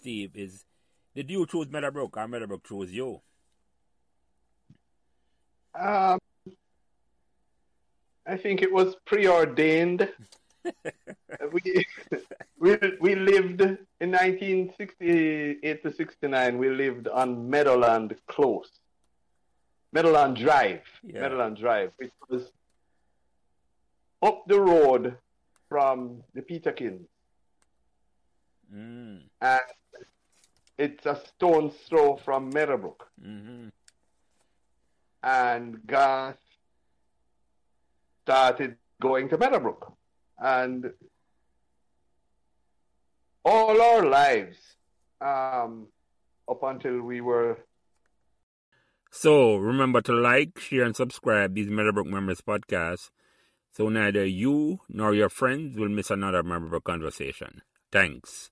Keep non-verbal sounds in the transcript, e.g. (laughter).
Steve, is did you choose Meadowbrook or Meadowbrook chose you? Um, I think it was preordained. (laughs) we, we we lived in 1968 to 69. We lived on Meadowland Close, Meadowland Drive, Yeah. Meadowland Drive, which was up the road from the Peterkins, Mm. and it's a stone's throw from Meadowbrook. hmm and Garth started going to Meadowbrook. And all our lives, um, up until we were So remember to like, share, and subscribe these Meadowbrook Memories podcasts so neither you nor your friends will miss another Meadowbrook conversation. Thanks.